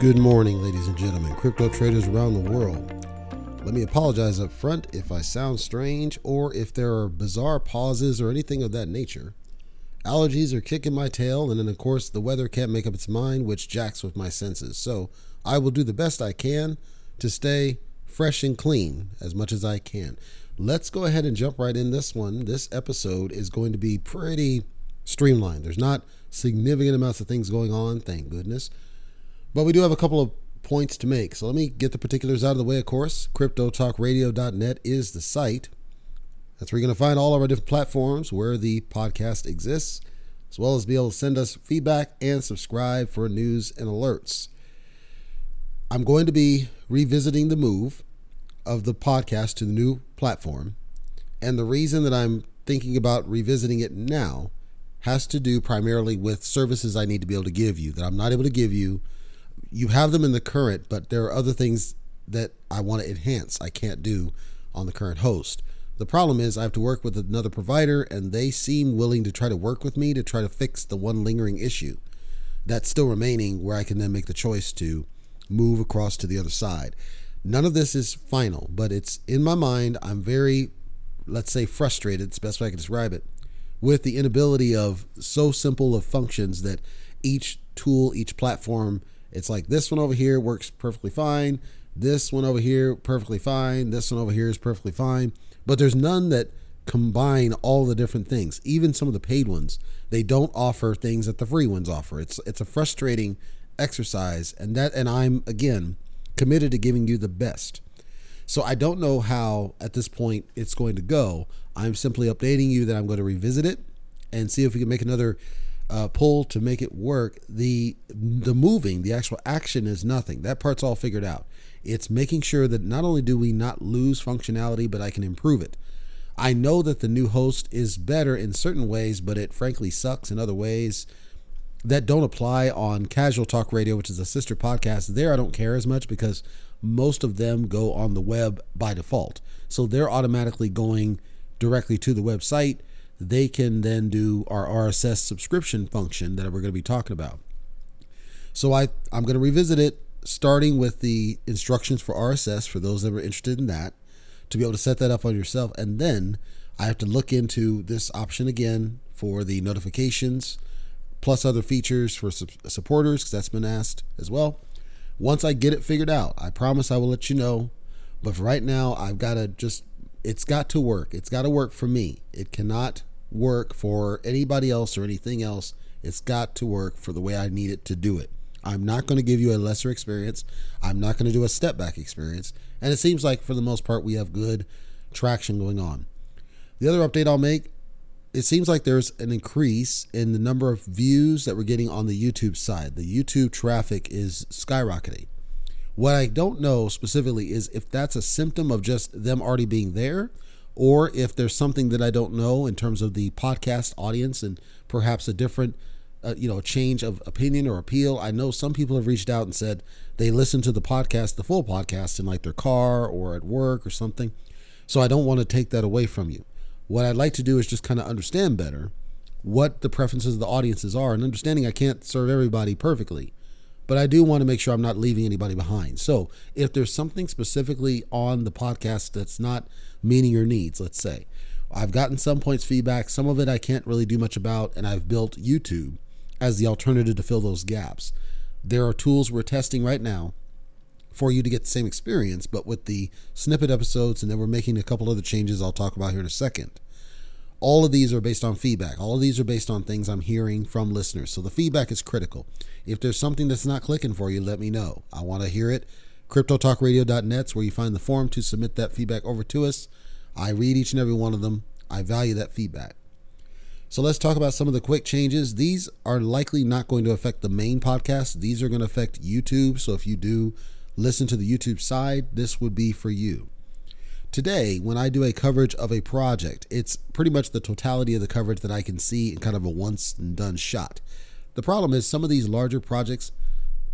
Good morning, ladies and gentlemen, crypto traders around the world. Let me apologize up front if I sound strange or if there are bizarre pauses or anything of that nature. Allergies are kicking my tail, and then, of course, the weather can't make up its mind, which jacks with my senses. So I will do the best I can to stay fresh and clean as much as I can. Let's go ahead and jump right in this one. This episode is going to be pretty streamlined. There's not significant amounts of things going on, thank goodness. But we do have a couple of points to make. So let me get the particulars out of the way, of course. CryptoTalkRadio.net is the site. That's where you're going to find all of our different platforms where the podcast exists, as well as be able to send us feedback and subscribe for news and alerts. I'm going to be revisiting the move of the podcast to the new platform. And the reason that I'm thinking about revisiting it now has to do primarily with services I need to be able to give you that I'm not able to give you you have them in the current, but there are other things that I want to enhance I can't do on the current host. The problem is I have to work with another provider and they seem willing to try to work with me to try to fix the one lingering issue that's still remaining where I can then make the choice to move across to the other side. None of this is final, but it's in my mind. I'm very, let's say, frustrated, it's the best way I can describe it, with the inability of so simple of functions that each tool, each platform it's like this one over here works perfectly fine. This one over here, perfectly fine. This one over here is perfectly fine. But there's none that combine all the different things. Even some of the paid ones, they don't offer things that the free ones offer. It's it's a frustrating exercise, and that and I'm again committed to giving you the best. So I don't know how at this point it's going to go. I'm simply updating you that I'm going to revisit it and see if we can make another uh, pull to make it work. The the moving, the actual action is nothing. That part's all figured out. It's making sure that not only do we not lose functionality, but I can improve it. I know that the new host is better in certain ways, but it frankly sucks in other ways that don't apply on Casual Talk Radio, which is a sister podcast. There, I don't care as much because most of them go on the web by default. So they're automatically going directly to the website they can then do our RSS subscription function that we're going to be talking about. So I, I'm going to revisit it starting with the instructions for RSS for those that are interested in that to be able to set that up on yourself. And then I have to look into this option again for the notifications plus other features for supporters because that's been asked as well. Once I get it figured out, I promise I will let you know. But right now, I've got to just, it's got to work. It's got to work for me. It cannot work for anybody else or anything else. It's got to work for the way I need it to do it. I'm not going to give you a lesser experience. I'm not going to do a step back experience. And it seems like for the most part, we have good traction going on. The other update I'll make it seems like there's an increase in the number of views that we're getting on the YouTube side. The YouTube traffic is skyrocketing. What I don't know specifically is if that's a symptom of just them already being there or if there's something that I don't know in terms of the podcast audience and perhaps a different, uh, you know, change of opinion or appeal. I know some people have reached out and said they listen to the podcast, the full podcast, in like their car or at work or something. So I don't want to take that away from you. What I'd like to do is just kind of understand better what the preferences of the audiences are and understanding I can't serve everybody perfectly but I do want to make sure I'm not leaving anybody behind. So if there's something specifically on the podcast that's not meeting your needs, let's say, I've gotten some points feedback. Some of it I can't really do much about, and I've built YouTube as the alternative to fill those gaps. There are tools we're testing right now for you to get the same experience, but with the snippet episodes, and then we're making a couple other changes I'll talk about here in a second all of these are based on feedback. All of these are based on things I'm hearing from listeners. So the feedback is critical. If there's something that's not clicking for you, let me know. I want to hear it. CryptoTalkRadio.net is where you find the form to submit that feedback over to us. I read each and every one of them. I value that feedback. So let's talk about some of the quick changes. These are likely not going to affect the main podcast. These are going to affect YouTube. So if you do listen to the YouTube side, this would be for you. Today, when I do a coverage of a project, it's pretty much the totality of the coverage that I can see in kind of a once and done shot. The problem is some of these larger projects,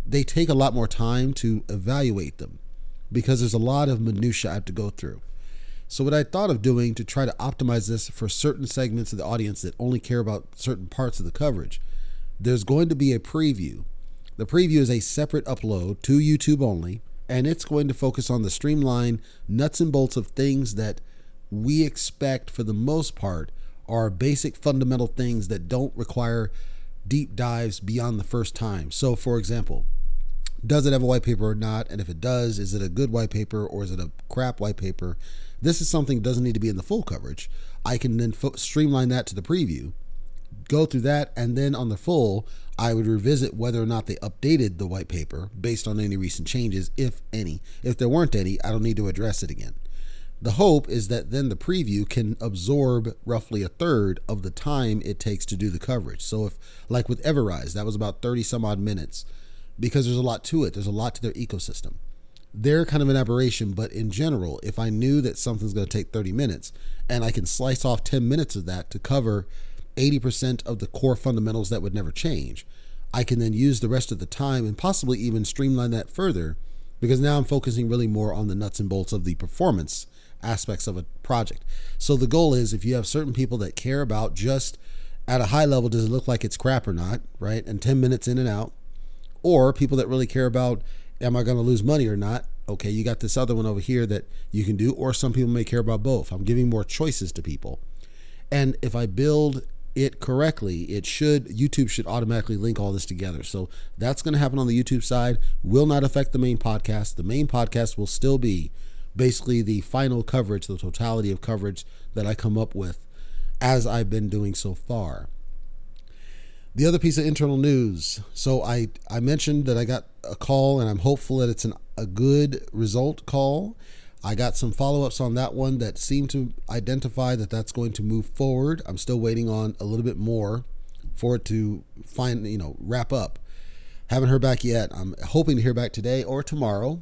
they take a lot more time to evaluate them because there's a lot of minutia I have to go through. So what I thought of doing to try to optimize this for certain segments of the audience that only care about certain parts of the coverage, there's going to be a preview The preview is a separate upload to YouTube only, and it's going to focus on the streamline nuts and bolts of things that we expect for the most part are basic fundamental things that don't require deep dives beyond the first time. So, for example, does it have a white paper or not? And if it does, is it a good white paper or is it a crap white paper? This is something that doesn't need to be in the full coverage. I can then fo- streamline that to the preview, go through that, and then on the full, I would revisit whether or not they updated the white paper based on any recent changes, if any. If there weren't any, I don't need to address it again. The hope is that then the preview can absorb roughly a third of the time it takes to do the coverage. So if like with Everrise, that was about 30 some odd minutes because there's a lot to it. There's a lot to their ecosystem. They're kind of an aberration, but in general, if I knew that something's going to take 30 minutes and I can slice off 10 minutes of that to cover 80% of the core fundamentals that would never change, I can then use the rest of the time and possibly even streamline that further because now I'm focusing really more on the nuts and bolts of the performance aspects of a project. So the goal is if you have certain people that care about just at a high level, does it look like it's crap or not, right? And 10 minutes in and out, or people that really care about, am I going to lose money or not? Okay, you got this other one over here that you can do, or some people may care about both. I'm giving more choices to people. And if I build it correctly, it should YouTube should automatically link all this together. So that's going to happen on the YouTube side. Will not affect the main podcast. The main podcast will still be basically the final coverage, the totality of coverage that I come up with as I've been doing so far. The other piece of internal news. So I I mentioned that I got a call and I'm hopeful that it's an, a good result call. I got some follow-ups on that one that seem to identify that that's going to move forward. I'm still waiting on a little bit more for it to find, you know, wrap up. Haven't heard back yet. I'm hoping to hear back today or tomorrow,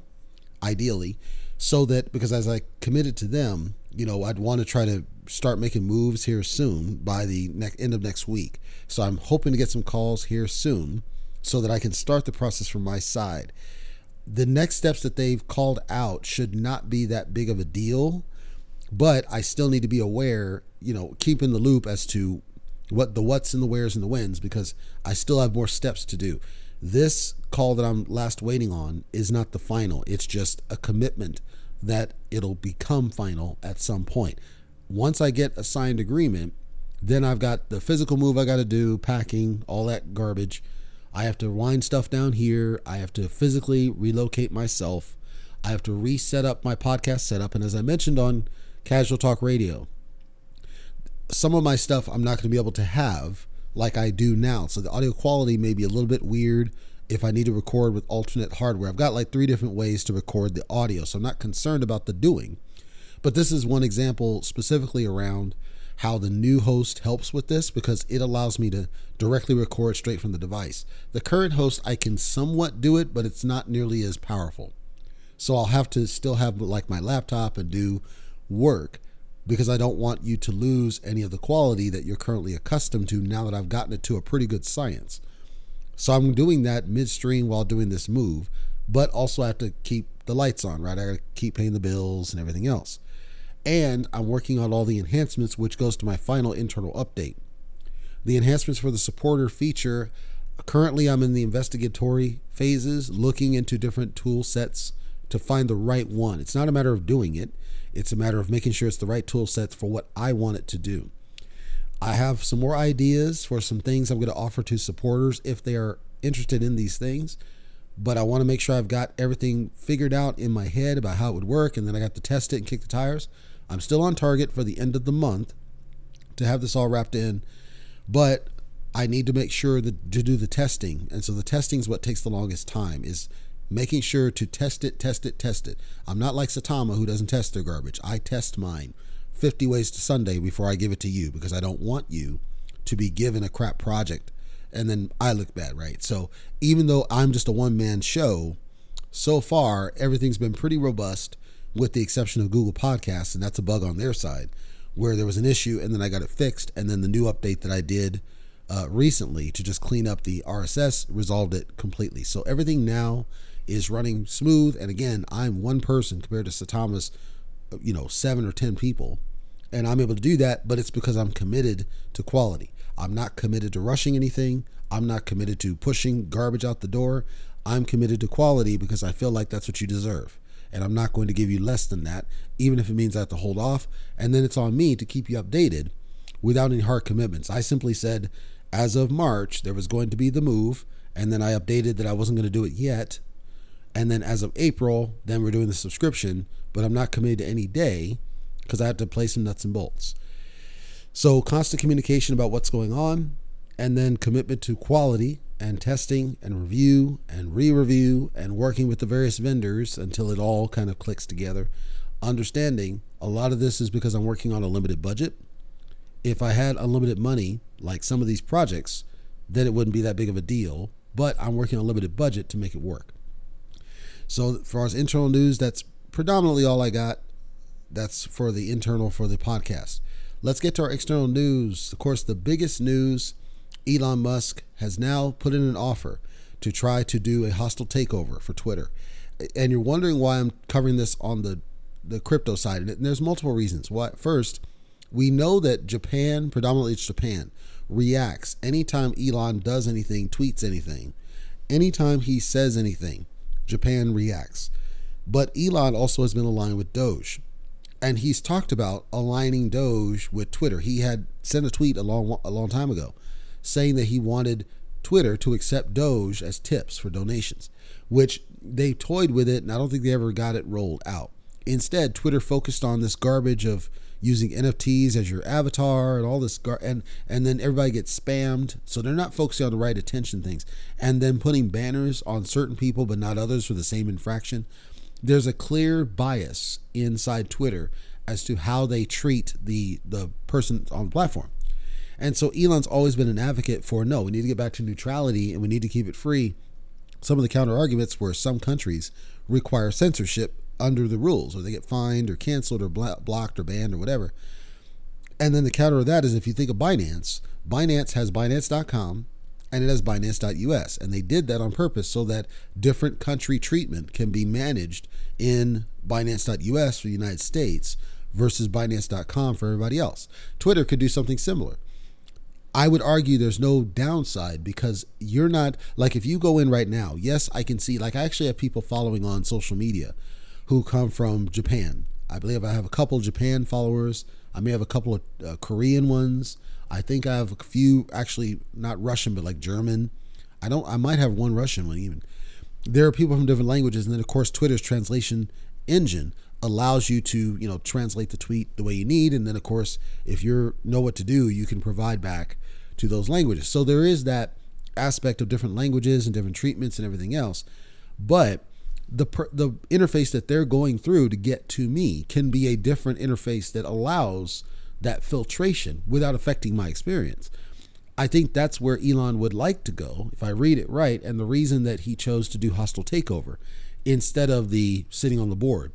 ideally so that because as I committed to them, you know, I'd want to try to start making moves here soon by the end of next week. So I'm hoping to get some calls here soon so that I can start the process from my side. The next steps that they've called out should not be that big of a deal, but I still need to be aware, you know, keep in the loop as to what the what's and the where's and the whens because I still have more steps to do. This call that I'm last waiting on is not the final. It's just a commitment that it'll become final at some point. Once I get a signed agreement, then I've got the physical move I got to do, packing, all that garbage. I have to wind stuff down here. I have to physically relocate myself. I have to reset up my podcast setup. And as I mentioned on Casual Talk Radio, some of my stuff I'm not going to be able to have like I do now. So the audio quality may be a little bit weird if I need to record with alternate hardware. I've got like three different ways to record the audio, so I'm not concerned about the doing. But this is one example specifically around how the new host helps with this because it allows me to directly record straight from the device. The current host, I can somewhat do it, but it's not nearly as powerful. So I'll have to still have like my laptop and do work because I don't want you to lose any of the quality that you're currently accustomed to now that I've gotten it to a pretty good science. So I'm doing that midstream while doing this move, but also I have to keep the lights on, right? I got to keep paying the bills and everything else. And I'm working on all the enhancements, which goes to my final internal update. The enhancements for the supporter feature currently I'm in the investigatory phases, looking into different tool sets to find the right one. It's not a matter of doing it, it's a matter of making sure it's the right tool sets for what I want it to do. I have some more ideas for some things I'm going to offer to supporters if they are interested in these things. But I want to make sure I've got everything figured out in my head about how it would work, and then I got to test it and kick the tires. I'm still on target for the end of the month to have this all wrapped in, but I need to make sure that to do the testing. And so the testing is what takes the longest time is making sure to test it, test it, test it. I'm not like Saitama who doesn't test their garbage. I test mine. 50 ways to Sunday before I give it to you because I don't want you to be given a crap project and then I look bad, right? So even though I'm just a one man show, so far everything's been pretty robust with the exception of Google Podcasts, and that's a bug on their side where there was an issue and then I got it fixed, and then the new update that I did uh, recently to just clean up the RSS resolved it completely. So everything now is running smooth, and again, I'm one person compared to Saitama's you know, seven or 10 people. And I'm able to do that, but it's because I'm committed to quality. I'm not committed to rushing anything. I'm not committed to pushing garbage out the door. I'm committed to quality because I feel like that's what you deserve. And I'm not going to give you less than that, even if it means I have to hold off. And then it's on me to keep you updated without any hard commitments. I simply said, as of March, there was going to be the move. And then I updated that I wasn't going to do it yet. And then as of April, then we're doing the subscription, but I'm not committed to any day because I have to play some nuts and bolts. So constant communication about what's going on, and then commitment to quality and testing and review and re-review and working with the various vendors until it all kind of clicks together. Understanding a lot of this is because I'm working on a limited budget. If I had unlimited money, like some of these projects, then it wouldn't be that big of a deal. But I'm working on a limited budget to make it work. So, as far as internal news, that's predominantly all I got. That's for the internal for the podcast. Let's get to our external news. Of course, the biggest news Elon Musk has now put in an offer to try to do a hostile takeover for Twitter. And you're wondering why I'm covering this on the, the crypto side. And there's multiple reasons. Why? First, we know that Japan, predominantly it's Japan, reacts anytime Elon does anything, tweets anything. Anytime he says anything, Japan reacts. But Elon also has been aligned with Doge. And he's talked about aligning Doge with Twitter. He had sent a tweet a long, a long time ago saying that he wanted Twitter to accept Doge as tips for donations, which they toyed with it, and I don't think they ever got it rolled out. Instead, Twitter focused on this garbage of using NFTs as your avatar and all this gar- and and then everybody gets spammed. So they're not focusing on the right attention things. And then putting banners on certain people but not others for the same infraction. There's a clear bias inside Twitter as to how they treat the the person on the platform. And so Elon's always been an advocate for no, we need to get back to neutrality and we need to keep it free. Some of the counter arguments were some countries require censorship under the rules, or they get fined or canceled or blocked or banned or whatever. And then the counter of that is if you think of Binance, Binance has Binance.com and it has Binance.us. And they did that on purpose so that different country treatment can be managed in Binance.us for the United States versus Binance.com for everybody else. Twitter could do something similar. I would argue there's no downside because you're not like if you go in right now, yes, I can see like I actually have people following on social media who come from Japan. I believe I have a couple Japan followers. I may have a couple of uh, Korean ones. I think I have a few actually not Russian but like German. I don't I might have one Russian one even. There are people from different languages and then of course Twitter's translation engine allows you to you know translate the tweet the way you need. And then of course if you know what to do you can provide back to those languages. So there is that aspect of different languages and different treatments and everything else. But the the interface that they're going through to get to me can be a different interface that allows that filtration without affecting my experience. I think that's where Elon would like to go if I read it right and the reason that he chose to do hostile takeover instead of the sitting on the board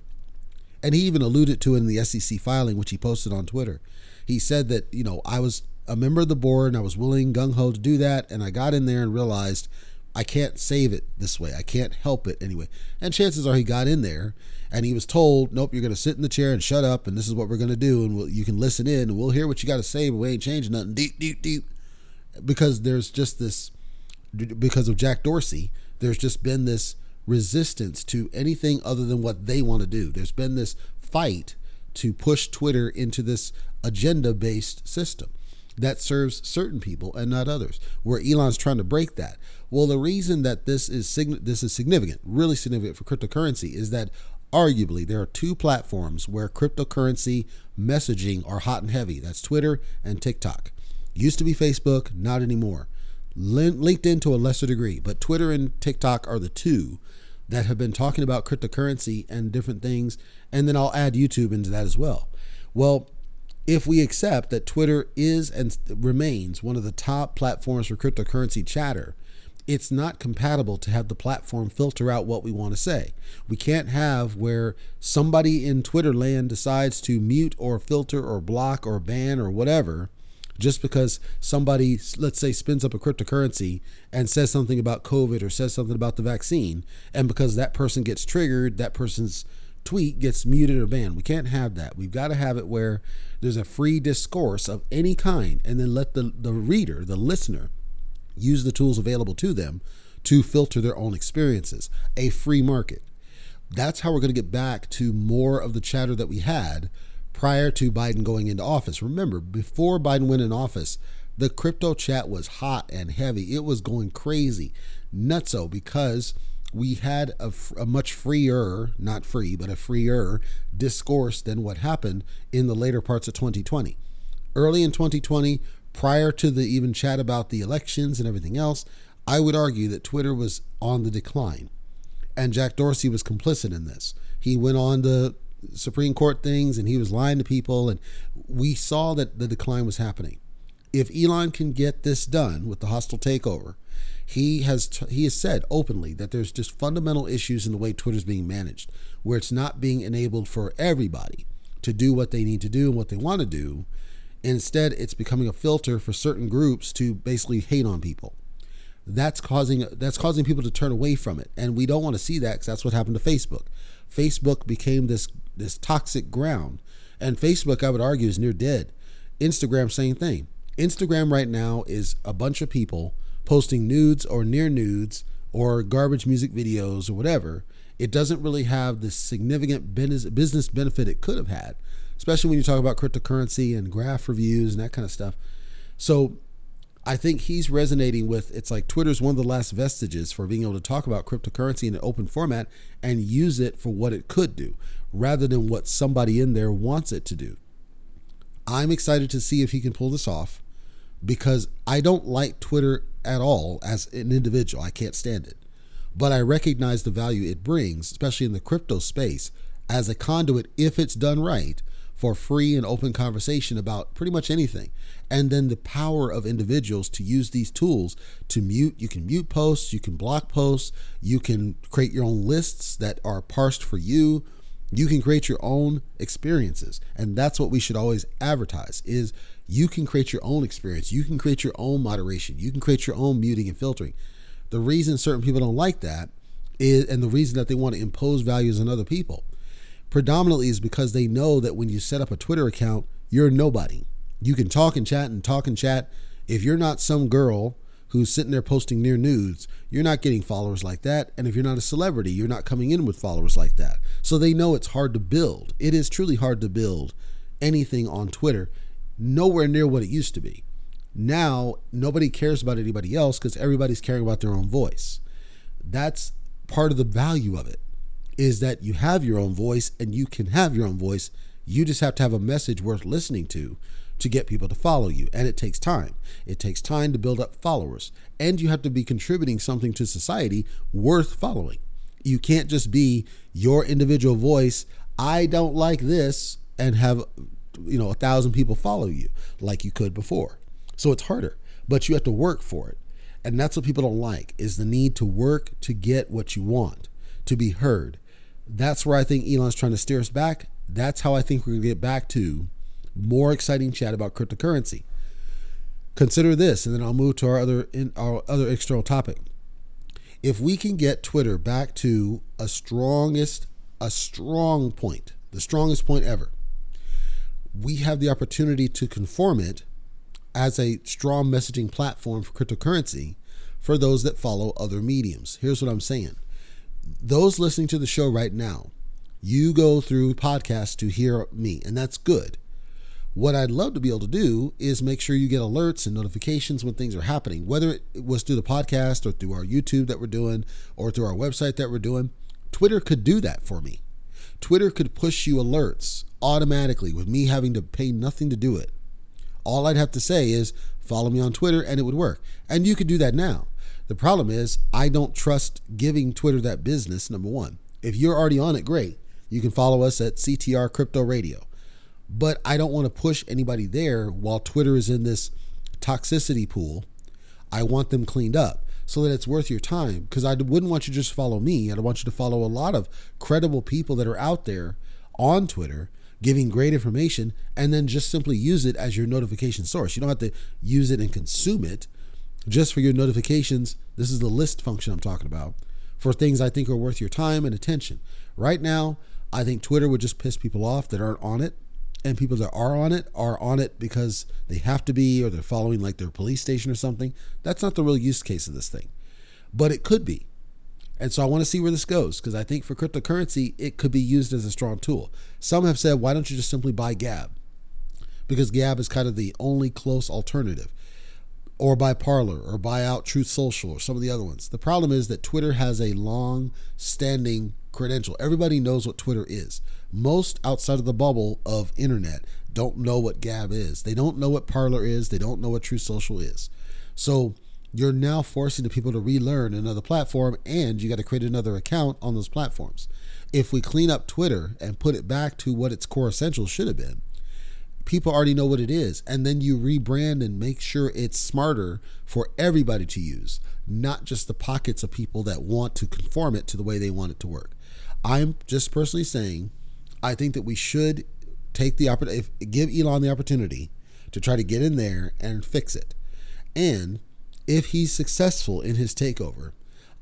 and he even alluded to it in the SEC filing, which he posted on Twitter. He said that, you know, I was a member of the board and I was willing, gung ho, to do that. And I got in there and realized I can't save it this way. I can't help it anyway. And chances are he got in there and he was told, nope, you're going to sit in the chair and shut up. And this is what we're going to do. And we'll, you can listen in and we'll hear what you got to say, but we ain't changing nothing. Deep, deep, deep. Because there's just this, because of Jack Dorsey, there's just been this resistance to anything other than what they want to do. There's been this fight to push Twitter into this agenda based system that serves certain people and not others, where Elon's trying to break that. Well, the reason that this is sig- this is significant, really significant for cryptocurrency, is that arguably there are two platforms where cryptocurrency messaging are hot and heavy. That's Twitter and TikTok. Used to be Facebook, not anymore. LinkedIn to a lesser degree, but Twitter and TikTok are the two that have been talking about cryptocurrency and different things. And then I'll add YouTube into that as well. Well, if we accept that Twitter is and remains one of the top platforms for cryptocurrency chatter, it's not compatible to have the platform filter out what we want to say. We can't have where somebody in Twitter land decides to mute or filter or block or ban or whatever just because somebody, let's say, spins up a cryptocurrency and says something about COVID or says something about the vaccine, and because that person gets triggered, that person's tweet gets muted or banned. We can't have that. We've got to have it where there's a free discourse of any kind, and then let the, the reader, the listener, use the tools available to them to filter their own experiences. A free market. That's how we're going to get back to more of the chatter that we had prior to Biden going into office. Remember, before Biden went in office, the crypto chat was hot and heavy. It was going crazy, nutso, because we had a, a, much freer, not free, but a freer discourse than what happened in the later parts of 2020. Early in 2020, prior to the even chat about the elections and everything else, I would argue that Twitter was on the decline. And Jack Dorsey was complicit in this. He went on to Supreme Court things and he was lying to people, and we saw that the decline was happening. If Elon can get this done with the hostile takeover, he has t- he has said openly that there's just fundamental issues in the way Twitter's being managed, where it's not being enabled for everybody to do what they need to do and what they want to do. Instead, it's becoming a filter for certain groups to basically hate on people. That's causing that's causing people to turn away from it, and we don't want to see that because that's what happened to Facebook. Facebook became this this toxic ground, and Facebook, I would argue, is near dead. Instagram, same thing. Instagram right now is a bunch of people posting nudes or near nudes or garbage music videos or whatever, it doesn't really have the significant business benefit it could have had, especially when you talk about cryptocurrency and graph reviews and that kind of stuff. So I think he's resonating with it's like Twitter's one of the last vestiges for being able to talk about cryptocurrency in an open format and use it for what it could do rather than what somebody in there wants it to do. I'm excited to see if he can pull this off because I don't like Twitter at all as an individual. I can't stand it. But I recognize the value it brings, especially in the crypto space, as a conduit, if it's done right, for free and open conversation about pretty much anything. And then the power of individuals to use these tools to mute. You can mute posts, you can block posts, you can create your own lists that are parsed for you. You can create your own experiences. And that's what we should always advertise is you can create your own experience. You can create your own moderation. You can create your own muting and filtering. The reason certain people don't like that is, and the reason that they want to impose values on other people, predominantly is because they know that when you set up a Twitter account, you're nobody. You can talk and chat and talk and chat. If you're not some girl who's sitting there posting near nudes, you're not getting followers like that. And if you're not a celebrity, you're not coming in with followers like that. So they know it's hard to build. It is truly hard to build anything on Twitter nowhere near what it used to be. Now, nobody cares about anybody else because everybody's caring about their own voice. That's part of the value of it is that you have your own voice and you can have your own voice. You just have to have a message worth listening to to get people to follow you. And it takes time. It takes time to build up followers. And you have to be contributing something to society worth following. You can't just be your individual voice. I don't like this and have you know a thousand people follow you like you could before so it's harder but you have to work for it and that's what people don't like is the need to work to get what you want to be heard that's where i think elon's trying to steer us back. That's how i think we're going to get back to more exciting chat about cryptocurrency. Consider this and then i'll move to our other in our other external topic. If we can get twitter back to a strongest a strong point the strongest point ever we have the opportunity to conform it as a strong messaging platform for cryptocurrency for those that follow other mediums. Here's what I'm saying those listening to the show right now, you go through podcasts to hear me, and that's good. What I'd love to be able to do is make sure you get alerts and notifications when things are happening, whether it was through the podcast or through our YouTube that we're doing or through our website that we're doing. Twitter could do that for me. Twitter could push you alerts automatically with me having to pay nothing to do it. All I'd have to say is follow me on Twitter and it would work. And you could do that now. The problem is, I don't trust giving Twitter that business, number one. If you're already on it, great. You can follow us at CTR Crypto Radio. But I don't want to push anybody there while Twitter is in this toxicity pool. I want them cleaned up so that it's worth your time. Because I wouldn't want you to just follow me. I'd want you to follow a lot of credible people that are out there on Twitter giving great information and then just simply use it as your notification source. You don't have to use it and consume it just for your notifications. This is the list function I'm talking about for things I think are worth your time and attention. Right now, I think Twitter would just piss people off that aren't on it. and people that are on it are on it because they have to be or they're following like their police station or something. That's not the real use case of this thing, but it could be. And so I want to see where this goes because I think for cryptocurrency, it could be used as a strong tool. Some have said, why don't you just simply buy Gab? Because Gab is kind of the only close alternative. Or buy Parler or buy out Truth Social or some of the other ones. The problem is that Twitter has a long standing credential. Everybody knows what Twitter is. Most outside of the bubble of internet don't know what Gab is. They don't know what Parler is. They don't know what Truth Social is. So you're now forcing the people to relearn another platform and you got to create another account on those platforms. If we clean up Twitter and put it back to what its core essentials should have been, people already know what it is. And then you rebrand and make sure it's smarter for everybody to use, not just the pockets of people that want to conform it to the way they want it to work. I'm just personally saying, I think that we should take the opportunity, give Elon the opportunity to try to get in there and fix it. And if he's successful in his takeover,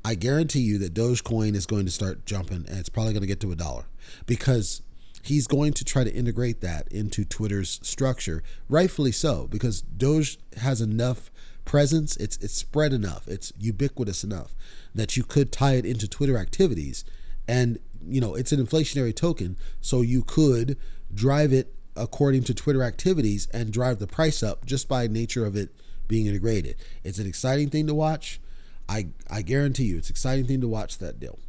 I guarantee you that Dogecoin is going to start jumping and it's probably going to get to a dollar because he's going to try to integrate that into Twitter's structure, rightfully so, because Doge has enough presence, it's it's spread enough, it's ubiquitous enough that you could tie it into Twitter activities and you know, it's an inflationary token, so you could drive it according to Twitter activities and drive the price up just by nature of it being integrated. It's an exciting thing to watch. I, I guarantee you, it's an exciting thing to watch that deal.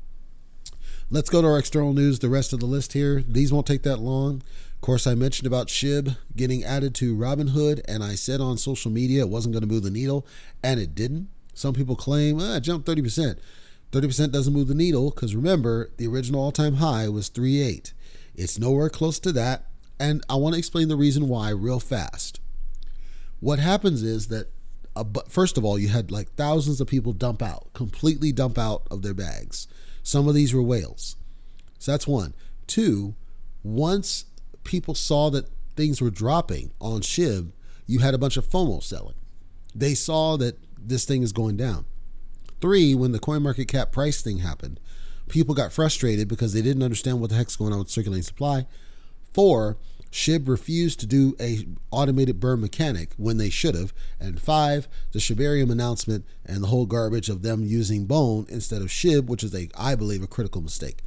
Let's go to our external news, the rest of the list here. These won't take that long. Of course, I mentioned about SHIB getting added to Robinhood, and I said on social media it wasn't going to move the needle, and it didn't. Some people claim, ah, it jumped 30%. 30% doesn't move the needle because remember, the original all time high was 3.8. It's nowhere close to that. And I want to explain the reason why real fast. What happens is that, uh, first of all, you had like thousands of people dump out, completely dump out of their bags. Some of these were whales. So that's one. Two, once people saw that things were dropping on SHIB, you had a bunch of FOMO selling. They saw that this thing is going down. Three, when the coin market cap price thing happened, people got frustrated because they didn't understand what the heck's going on with circulating supply. Four, SHIB refused to do a automated burn mechanic when they should have. And five, the Shibarium announcement and the whole garbage of them using Bone instead of SHIB, which is a I believe a critical mistake.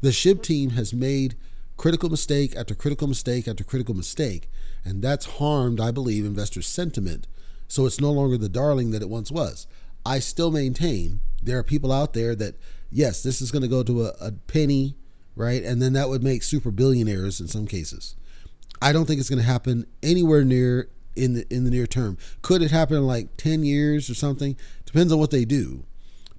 The SHIB team has made critical mistake after critical mistake after critical mistake, and that's harmed, I believe, investors' sentiment. So it's no longer the darling that it once was. I still maintain there are people out there that, yes, this is going to go to a, a penny, right? And then that would make super billionaires in some cases. I don't think it's going to happen anywhere near in the in the near term. Could it happen in like 10 years or something? Depends on what they do.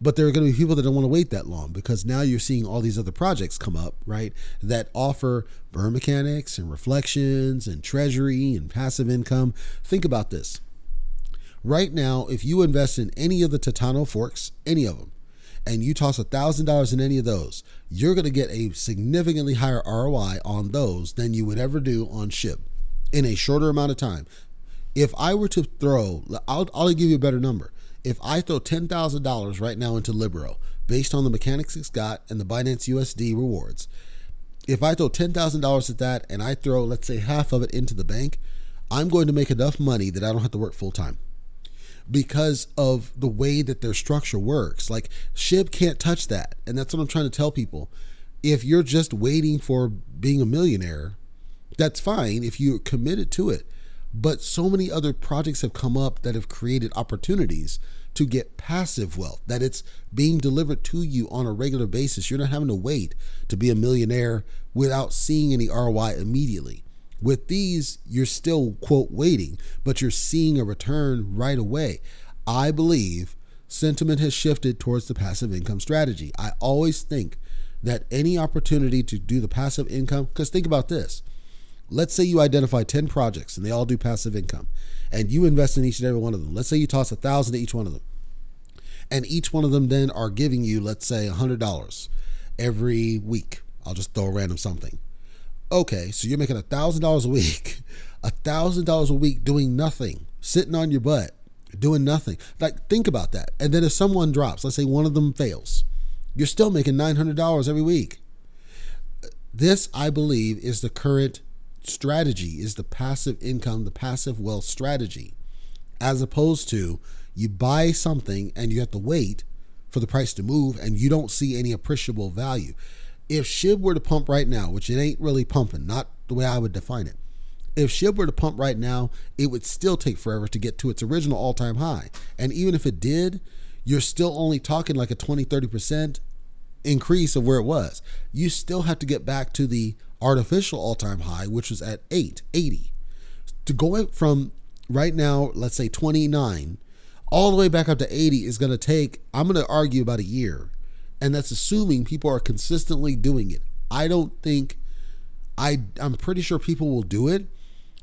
But there are going to be people that don't want to wait that long because now you're seeing all these other projects come up, right? That offer burn mechanics and reflections and treasury and passive income. Think about this. Right now, if you invest in any of the Titano forks, any of them, and you toss $1,000 in any of those, you're going to get a significantly higher ROI on those than you would ever do on SHIB in a shorter amount of time. If I were to throw, I'll, I'll give you a better number. If I throw $10,000 right now into Libero, based on the mechanics it's got and the Binance USD rewards, if I throw $10,000 at that and I throw, let's say, half of it into the bank, I'm going to make enough money that I don't have to work full time because of the way that their structure works. Like SHIB can't touch that. And that's what I'm trying to tell people. If you're just waiting for being a millionaire, that's fine if you're committed to it. But so many other projects have come up that have created opportunities to get passive wealth, that it's being delivered to you on a regular basis. You're not having to wait to be a millionaire without seeing any ROI immediately. With these, you're still, quote, waiting, but you're seeing a return right away. I believe sentiment has shifted towards the passive income strategy. I always think that any opportunity to do the passive income, because think about this. Let's say you identify 10 projects and they all do passive income, and you invest in each and every one of them. Let's say you toss a thousand to each one of them. And each one of them then are giving you, let's say, $100 every week. I'll just throw a random something okay, so you're making a thousand dollars a week, a thousand dollars a week doing nothing, sitting on your butt, doing nothing. Like think about that. And then if someone drops, let's say one of them fails, you're still making nine hundred dollars every week. This, I believe, is the current strategy is the passive income, the passive wealth strategy, as opposed to you buy something and you have to wait for the price to move and you don't see any appreciable value. If SHIB were to pump right now, which it ain't really pumping, not the way I would define it. If SHIB were to pump right now, it would still take forever to get to its original all time high. And even if it did, you're still only talking like a 20, 30% increase of where it was. You still have to get back to the artificial all time high, which was at 8, 80. To go from right now, let's say 29, all the way back up to 80 is going to take, I'm going to argue about a year. And that's assuming people are consistently doing it. I don't think, I, I'm pretty sure people will do it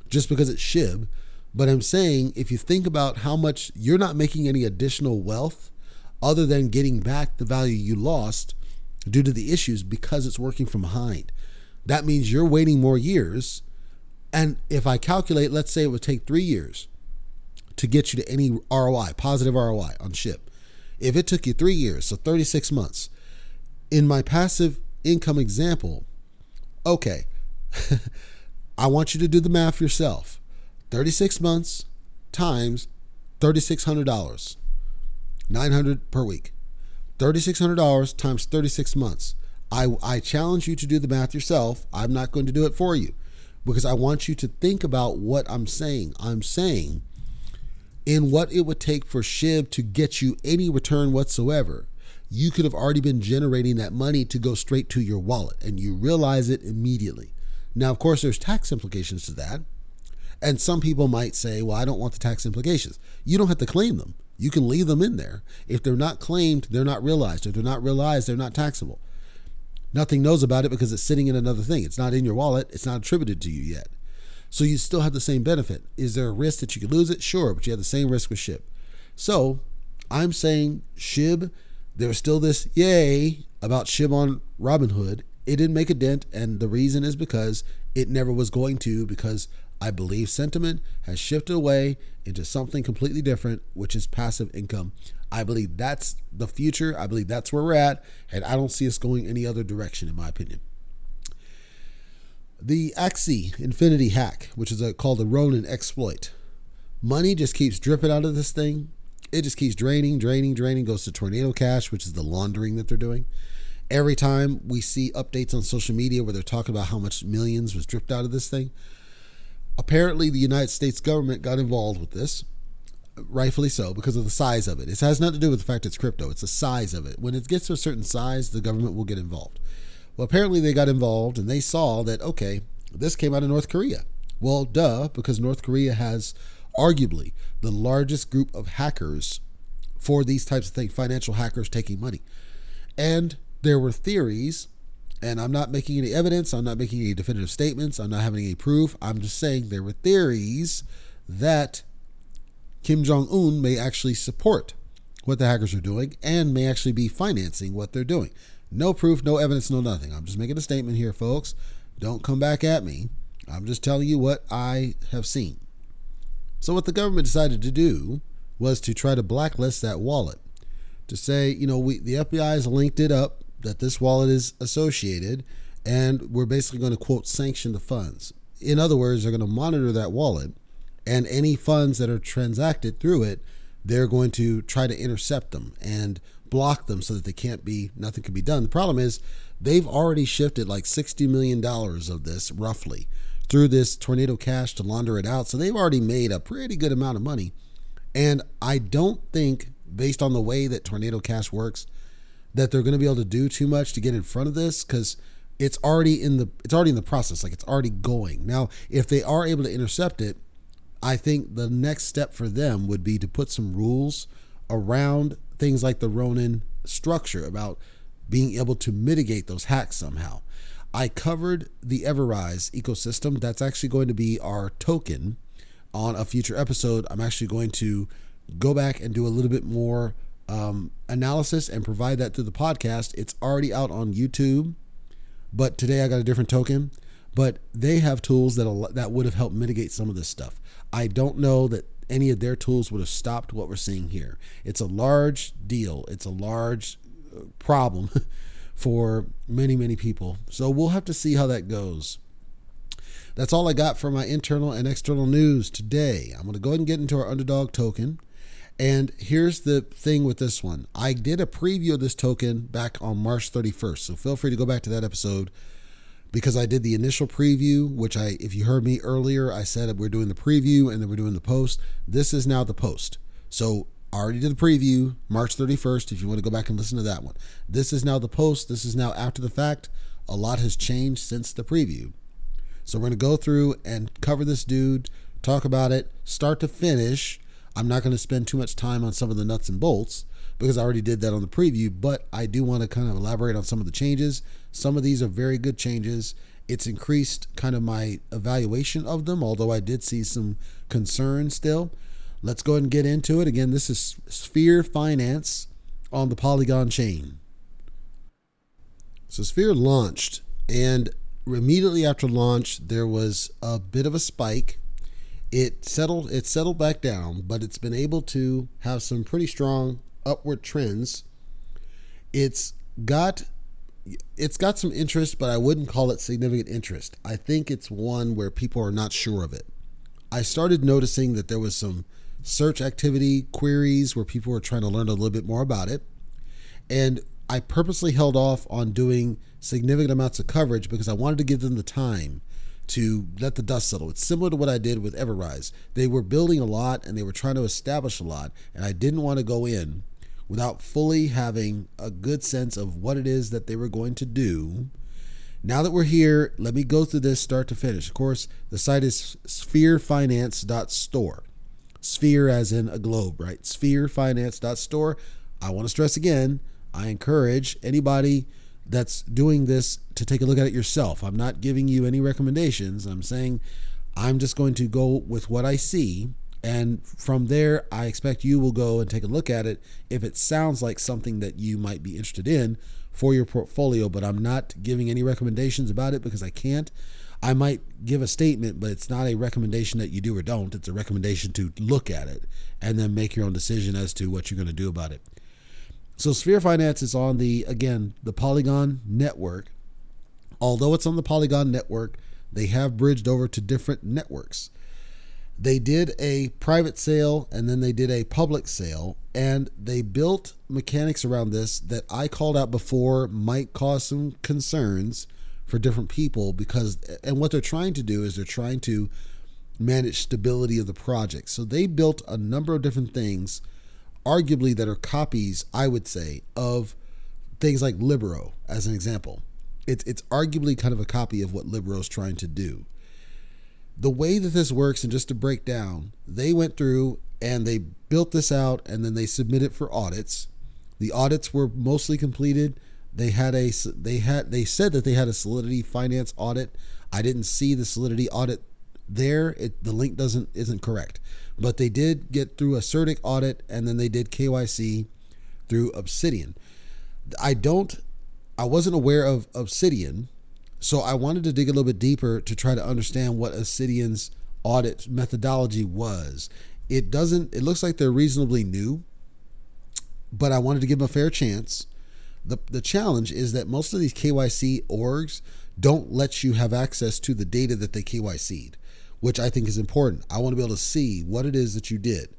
just because it's SHIB. But I'm saying if you think about how much you're not making any additional wealth other than getting back the value you lost due to the issues because it's working from behind. That means you're waiting more years. And if I calculate, let's say it would take three years to get you to any ROI, positive ROI on SHIB. If it took you three years, so 36 months, in my passive income example, okay, I want you to do the math yourself. 36 months times $3,600, 900 per week. $3,600 times 36 months. I, I challenge you to do the math yourself. I'm not going to do it for you because I want you to think about what I'm saying. I'm saying in what it would take for SHIB to get you any return whatsoever, you could have already been generating that money to go straight to your wallet and you realize it immediately. Now, of course, there's tax implications to that. And some people might say, well, I don't want the tax implications. You don't have to claim them. You can leave them in there. If they're not claimed, they're not realized. If they're not realized, they're not taxable. Nothing knows about it because it's sitting in another thing. It's not in your wallet. It's not attributed to you yet. So you still have the same benefit. Is there a risk that you could lose it? Sure, but you have the same risk with SHIB. So I'm saying SHIB, there's still this yay about SHIB on Robinhood. It didn't make a dent, and the reason is because it never was going to, because I believe sentiment has shifted away into something completely different, which is passive income. I believe that's the future. I believe that's where we're at, and I don't see us going any other direction, in my opinion. The Axie Infinity hack, which is a, called the Ronin exploit. Money just keeps dripping out of this thing. It just keeps draining, draining, draining, goes to Tornado Cash, which is the laundering that they're doing. Every time we see updates on social media where they're talking about how much millions was dripped out of this thing, Apparently, the United States government got involved with this, rightfully so, because of the size of it. It has nothing to do with the fact it's crypto, it's the size of it. When it gets to a certain size, the government will get involved. Well, apparently, they got involved and they saw that, okay, this came out of North Korea. Well, duh, because North Korea has arguably the largest group of hackers for these types of things, financial hackers taking money. And there were theories and I'm not making any evidence, I'm not making any definitive statements, I'm not having any proof. I'm just saying there were theories that Kim Jong un may actually support what the hackers are doing and may actually be financing what they're doing. No proof, no evidence, no nothing. I'm just making a statement here, folks. Don't come back at me. I'm just telling you what I have seen. So, what the government decided to do was to try to blacklist that wallet. To say, you know, we the FBI has linked it up that this wallet is associated, and we're basically going to quote sanction the funds. In other words, they're going to monitor that wallet, and any funds that are transacted through it, they're going to try to intercept them and block them so that they can't be nothing can be done. The problem is they've already shifted like 60 million dollars of this roughly through this tornado cash to launder it out. So they've already made a pretty good amount of money. And I don't think based on the way that tornado cash works that they're going to be able to do too much to get in front of this because it's already in the it's already in the process like it's already going now if they are able to intercept it i think the next step for them would be to put some rules around things like the ronin structure about being able to mitigate those hacks somehow i covered the everrise ecosystem that's actually going to be our token on a future episode i'm actually going to go back and do a little bit more um, analysis and provide that through the podcast. It's already out on YouTube, but today I got a different token. But they have tools that that would have helped mitigate some of this stuff. I don't know that any of their tools would have stopped what we're seeing here. It's a large deal. It's a large uh, problem for many many people. So we'll have to see how that goes. That's all I got for my internal and external news today. I'm going to go ahead and get into our underdog token. And here's the thing with this one I did a preview of this token back on March 31st. So feel free to go back to that episode because I did the initial preview, which I, if you heard me earlier, I said we're doing the preview and then we're doing the post. This is now the post. So already did the preview March 31st. If you want to go back and listen to that one, this is now the post. This is now after the fact. A lot has changed since the preview. So we're going to go through and cover this dude, talk about it, start to finish. I'm not going to spend too much time on some of the nuts and bolts because I already did that on the preview, but I do want to kind of elaborate on some of the changes. Some of these are very good changes. It's increased kind of my evaluation of them, although I did see some concern still. Let's go ahead and get into it. Again, this is Sphere Finance on the Polygon chain. So Sphere launched, and immediately after launch, there was a bit of a spike. It settled. It settled back down, but it's been able to have some pretty strong upward trends. It's got it's got some interest, but I wouldn't call it significant interest. I think it's one where people are not sure of it. I started noticing that there was some search activity queries where people were trying to learn a little bit more about it. And I purposely held off on doing significant amounts of coverage because I wanted to give them the time to let the dust settle. It's similar to what I did with Everrise. They were building a lot and they were trying to establish a lot, and I didn't want to go in without fully having a good sense of what it is that they were going to do. Now that we're here, let me go through this start to finish. Of course, the site is spherefinance.store. Sphere as in a globe, right? Spherefinance.store. I want to stress again, I encourage anybody that's doing this to take a look at it yourself. I'm not giving you any recommendations. I'm saying I'm just going to go with what I see and from there, I expect you will go and take a look at it if it sounds like something that you might be interested in for your portfolio. But I'm not giving any recommendations about it because I can't. I might give a statement, but it's not a recommendation that you do or don't. It's a recommendation to look at it and then make your own decision as to what you're going to do about it. So, Sphere Finance is on the, again, the Polygon network. Although it's on the Polygon network, they have bridged over to different networks they did a private sale and then they did a public sale and they built mechanics around this that I called out before might cause some concerns for different people because and what they're trying to do is they're trying to manage stability of the project. So they built a number of different things arguably that are copies, I would say, of things like Libero as an example. It's it's arguably kind of a copy of what Libero is trying to do the way that this works, and just to break down, they went through and they built this out and then they submitted for audits. The audits were mostly completed. They had a they had they said that they had a Solidity finance audit. I didn't see the Solidity audit there. It, the link doesn't isn't correct, but they did get through a CertiK audit and then they did KYC through Obsidian. I don't. I wasn't aware of Obsidian so I wanted to dig a little bit deeper to try to understand what Obsidian's audit methodology was. It doesn't, it looks like they're reasonably new, but I wanted to give them a fair chance. The, the challenge is that most of these KYC orgs don't let you have access to the data that they KYC'd, which I think is important. I want to be able to see what it is that you did.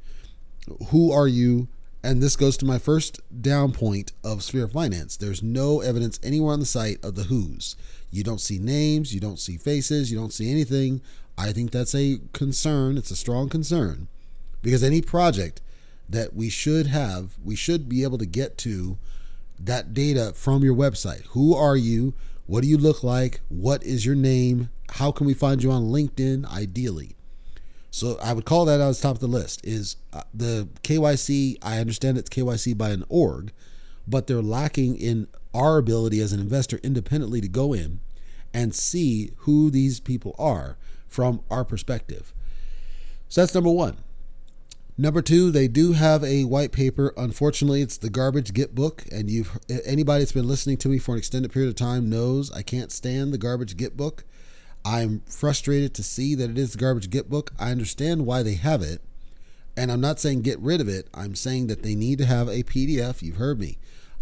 Who are you? And this goes to my first down point of Sphere Finance. There's no evidence anywhere on the site of the who's. You don't see names, you don't see faces, you don't see anything. I think that's a concern. It's a strong concern because any project that we should have, we should be able to get to that data from your website. Who are you? What do you look like? What is your name? How can we find you on LinkedIn ideally? So I would call that as top of the list is uh, the KYC. I understand it's KYC by an org, but they're lacking in our ability as an investor independently to go in and see who these people are from our perspective. So that's number one. Number two, they do have a white paper. Unfortunately, it's the garbage Git book, and you've anybody that's been listening to me for an extended period of time knows I can't stand the garbage Git book. I'm frustrated to see that it is the garbage Git book. I understand why they have it, and I'm not saying get rid of it. I'm saying that they need to have a PDF. You've heard me.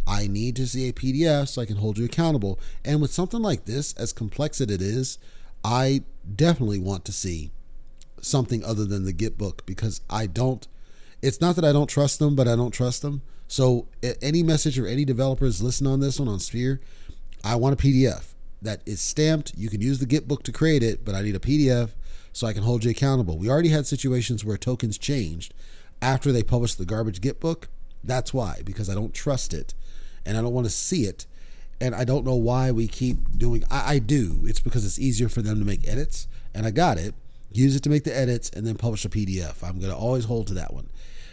I need to see a PDF so I can hold you accountable. And with something like this, as complex as it is, I definitely want to see something other than the Git book because I don't. It's not that I don't trust them, but I don't trust them. So any message or any developers listen on this one on Sphere, I want a PDF that is stamped. You can use the Git book to create it, but I need a PDF so I can hold you accountable. We already had situations where tokens changed after they published the garbage Git book. That's why, because I don't trust it and I don't want to see it. And I don't know why we keep doing I, I do. It's because it's easier for them to make edits. And I got it. Use it to make the edits and then publish a PDF. I'm gonna always hold to that one.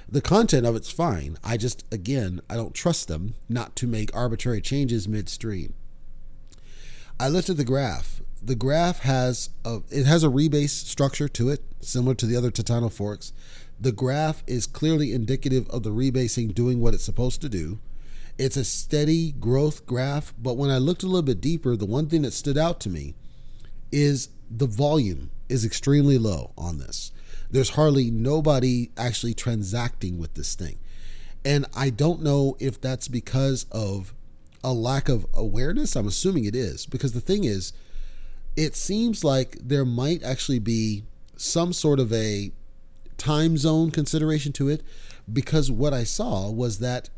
The content of it's fine. I just again I don't trust them not to make arbitrary changes midstream. I looked at the graph. The graph has a it has a rebase structure to it, similar to the other Titano forks. The graph is clearly indicative of the rebasing doing what it's supposed to do. It's a steady growth graph, but when I looked a little bit deeper, the one thing that stood out to me is the volume is extremely low on this. There's hardly nobody actually transacting with this thing. And I don't know if that's because of a lack of awareness. I'm assuming it is, because the thing is, it seems like there might actually be some sort of a time zone consideration to it because what I saw was that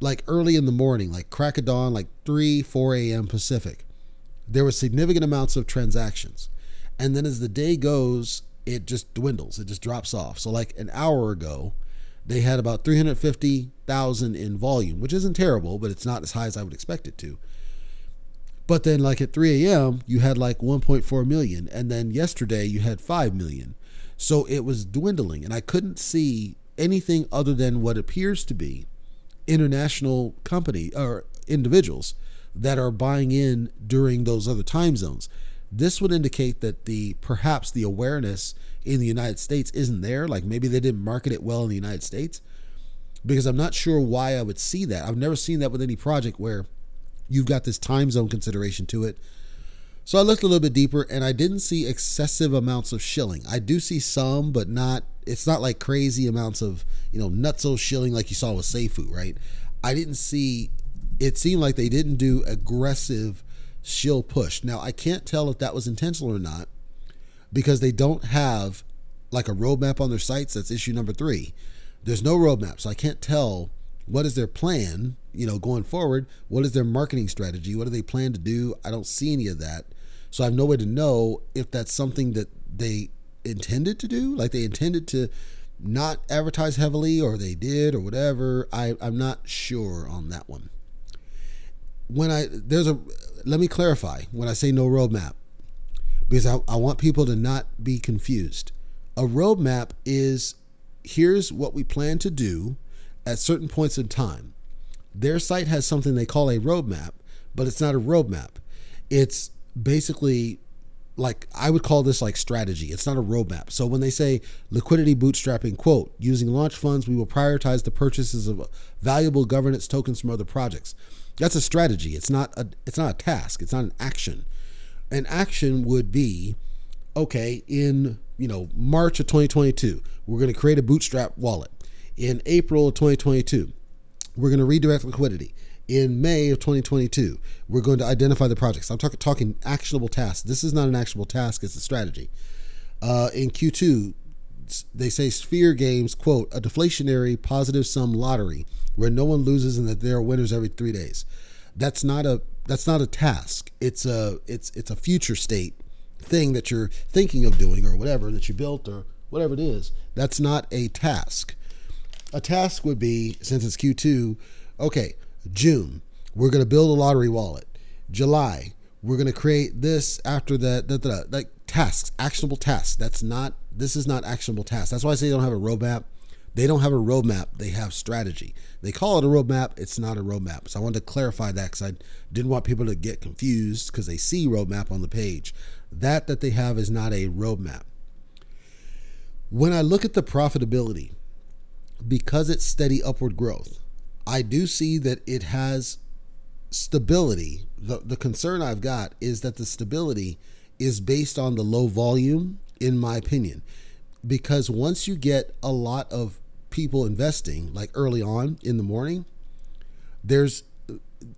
like early in the morning, like crack of dawn, like 3, 4 a.m. Pacific, there were significant amounts of transactions. And then as the day goes, it just dwindles, it just drops off. So, like an hour ago, they had about 350,000 in volume, which isn't terrible, but it's not as high as I would expect it to. But then, like at 3 a.m., you had like 1.4 million. And then yesterday, you had 5 million. So it was dwindling, and I couldn't see anything other than what appears to be international company or individuals that are buying in during those other time zones. This would indicate that the perhaps the awareness in the United States isn't there. Like maybe they didn't market it well in the United States. Because I'm not sure why I would see that. I've never seen that with any project where you've got this time zone consideration to it so I looked a little bit deeper and I didn't see excessive amounts of shilling. I do see some, but not it's not like crazy amounts of, you know, nutso shilling like you saw with Seifu, right? I didn't see it seemed like they didn't do aggressive shill push. Now I can't tell if that was intentional or not because they don't have like a roadmap on their sites. That's issue number three. There's no roadmap, so I can't tell what is their plan, you know, going forward. What is their marketing strategy? What do they plan to do? I don't see any of that. So I have no way to know if that's something that they intended to do, like they intended to not advertise heavily or they did or whatever. I, I'm not sure on that one. When I, there's a, let me clarify when I say no roadmap, because I, I want people to not be confused. A roadmap is here's what we plan to do at certain points in time. Their site has something they call a roadmap, but it's not a roadmap. It's basically like I would call this like strategy. It's not a roadmap. So when they say liquidity bootstrapping, quote, using launch funds, we will prioritize the purchases of valuable governance tokens from other projects. That's a strategy. It's not a it's not a task. It's not an action. An action would be, okay, in you know March of 2022, we're going to create a bootstrap wallet. In April of 2022, we're going to redirect liquidity in May of 2022, we're going to identify the projects. I'm talking talking actionable tasks. This is not an actionable task; it's a strategy. Uh, in Q2, they say Sphere Games quote a deflationary positive sum lottery where no one loses and that there are winners every three days. That's not a that's not a task. It's a it's it's a future state thing that you're thinking of doing or whatever that you built or whatever it is. That's not a task. A task would be since it's Q2. Okay, June, we're going to build a lottery wallet. July, we're going to create this after that, that, that, like tasks, actionable tasks. That's not, this is not actionable tasks. That's why I say they don't have a roadmap. They don't have a roadmap. They have strategy. They call it a roadmap. It's not a roadmap. So I wanted to clarify that because I didn't want people to get confused because they see roadmap on the page. That that they have is not a roadmap. When I look at the profitability, because it's steady upward growth, I do see that it has stability. The, the concern I've got is that the stability is based on the low volume, in my opinion. Because once you get a lot of people investing, like early on in the morning, there's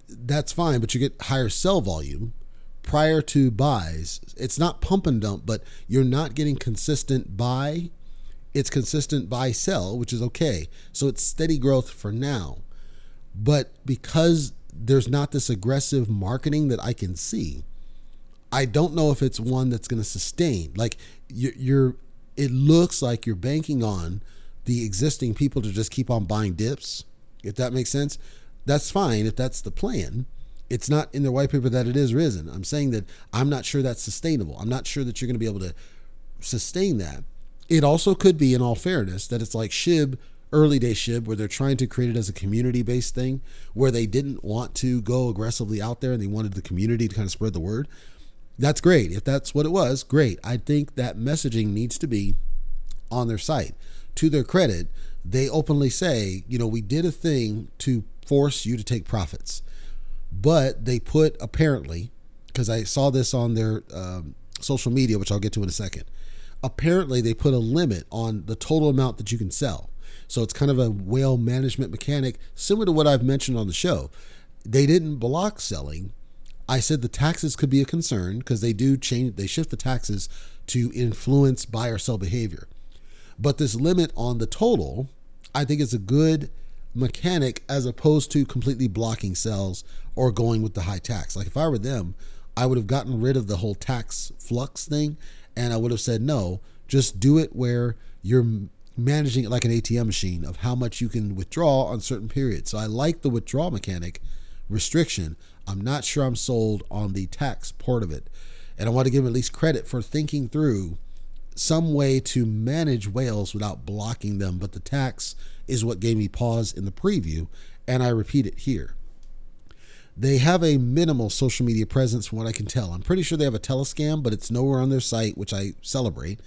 that's fine, but you get higher sell volume, prior to buys. It's not pump and dump, but you're not getting consistent buy. It's consistent buy sell, which is okay. So it's steady growth for now. But because there's not this aggressive marketing that I can see, I don't know if it's one that's going to sustain. Like you're, it looks like you're banking on the existing people to just keep on buying dips. If that makes sense, that's fine if that's the plan it's not in the white paper that it is risen. I'm saying that I'm not sure that's sustainable. I'm not sure that you're going to be able to sustain that. It also could be, in all fairness, that it's like SHIB, early day SHIB, where they're trying to create it as a community based thing, where they didn't want to go aggressively out there and they wanted the community to kind of spread the word. That's great. If that's what it was, great. I think that messaging needs to be on their site. To their credit, they openly say, you know, we did a thing to force you to take profits but they put apparently, because I saw this on their um, social media, which I'll get to in a second. Apparently, they put a limit on the total amount that you can sell. So it's kind of a whale management mechanic, similar to what I've mentioned on the show. They didn't block selling. I said the taxes could be a concern because they do change, they shift the taxes to influence buy or sell behavior. But this limit on the total, I think is a good mechanic as opposed to completely blocking sales or going with the high tax. Like if I were them, I would have gotten rid of the whole tax flux thing and I would have said no, just do it where you're managing it like an ATM machine of how much you can withdraw on certain periods. So I like the withdrawal mechanic restriction. I'm not sure I'm sold on the tax part of it. And I want to give them at least credit for thinking through some way to manage whales without blocking them. But the tax is what gave me pause in the preview, and I repeat it here. They have a minimal social media presence from what I can tell. I'm pretty sure they have a telescam, but it's nowhere on their site, which I celebrate.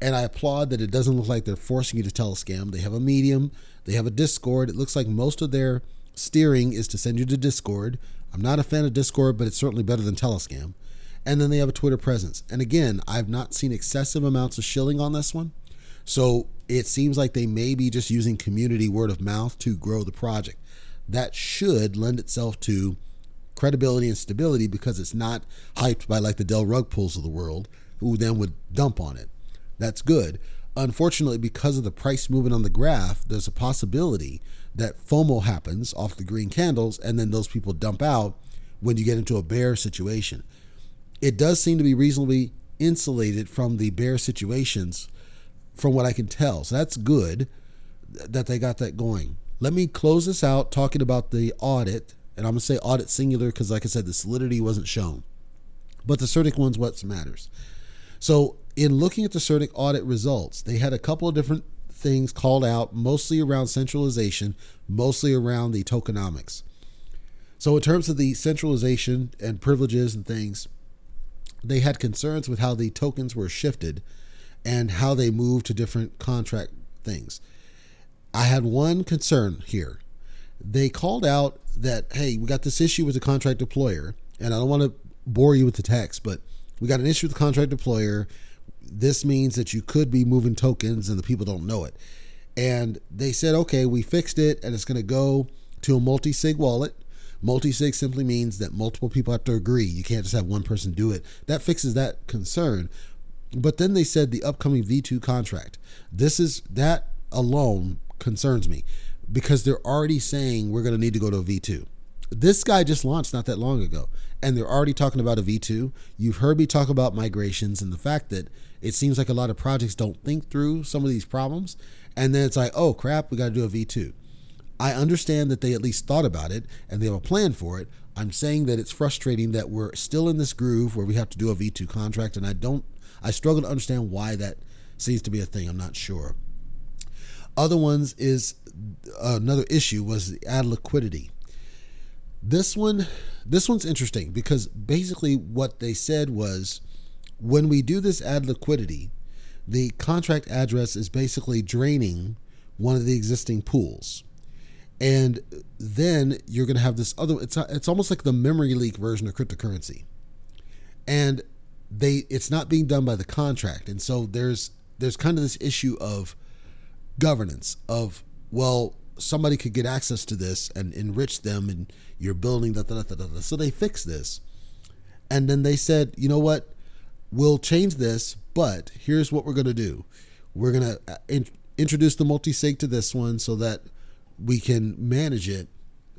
And I applaud that it doesn't look like they're forcing you to telescam. They have a medium, they have a Discord. It looks like most of their steering is to send you to Discord. I'm not a fan of Discord, but it's certainly better than Telescam. And then they have a Twitter presence. And again, I've not seen excessive amounts of shilling on this one. So it seems like they may be just using community word of mouth to grow the project. That should lend itself to credibility and stability because it's not hyped by like the Dell Rug Pulls of the world, who then would dump on it. That's good. Unfortunately, because of the price movement on the graph, there's a possibility that FOMO happens off the green candles and then those people dump out when you get into a bear situation. It does seem to be reasonably insulated from the bear situations from what I can tell. So that's good that they got that going. Let me close this out talking about the audit. And I'm going to say audit singular because, like I said, the solidity wasn't shown. But the CertiK one's what matters. So, in looking at the CertiK audit results, they had a couple of different things called out, mostly around centralization, mostly around the tokenomics. So, in terms of the centralization and privileges and things, they had concerns with how the tokens were shifted and how they moved to different contract things. I had one concern here. They called out that, hey, we got this issue with the contract deployer, and I don't want to bore you with the text, but we got an issue with the contract deployer. This means that you could be moving tokens and the people don't know it. And they said, okay, we fixed it and it's going to go to a multi sig wallet. Multi sig simply means that multiple people have to agree. You can't just have one person do it. That fixes that concern. But then they said the upcoming V2 contract. This is that alone concerns me because they're already saying we're going to need to go to a V2. This guy just launched not that long ago, and they're already talking about a V2. You've heard me talk about migrations and the fact that it seems like a lot of projects don't think through some of these problems, and then it's like, oh crap, we got to do a V2. I understand that they at least thought about it and they have a plan for it. I'm saying that it's frustrating that we're still in this groove where we have to do a V2 contract, and I don't I struggle to understand why that seems to be a thing. I'm not sure. Other ones is uh, another issue was the ad liquidity. This one, this one's interesting because basically what they said was when we do this add liquidity, the contract address is basically draining one of the existing pools. And then you're going to have this other it's it's almost like the memory leak version of cryptocurrency. And they it's not being done by the contract and so there's there's kind of this issue of governance of well somebody could get access to this and enrich them and you're building that so they fix this And then they said, you know what? We'll change this, but here's what we're going to do. We're going to uh, in- introduce the multi sig to this one so that we can manage it.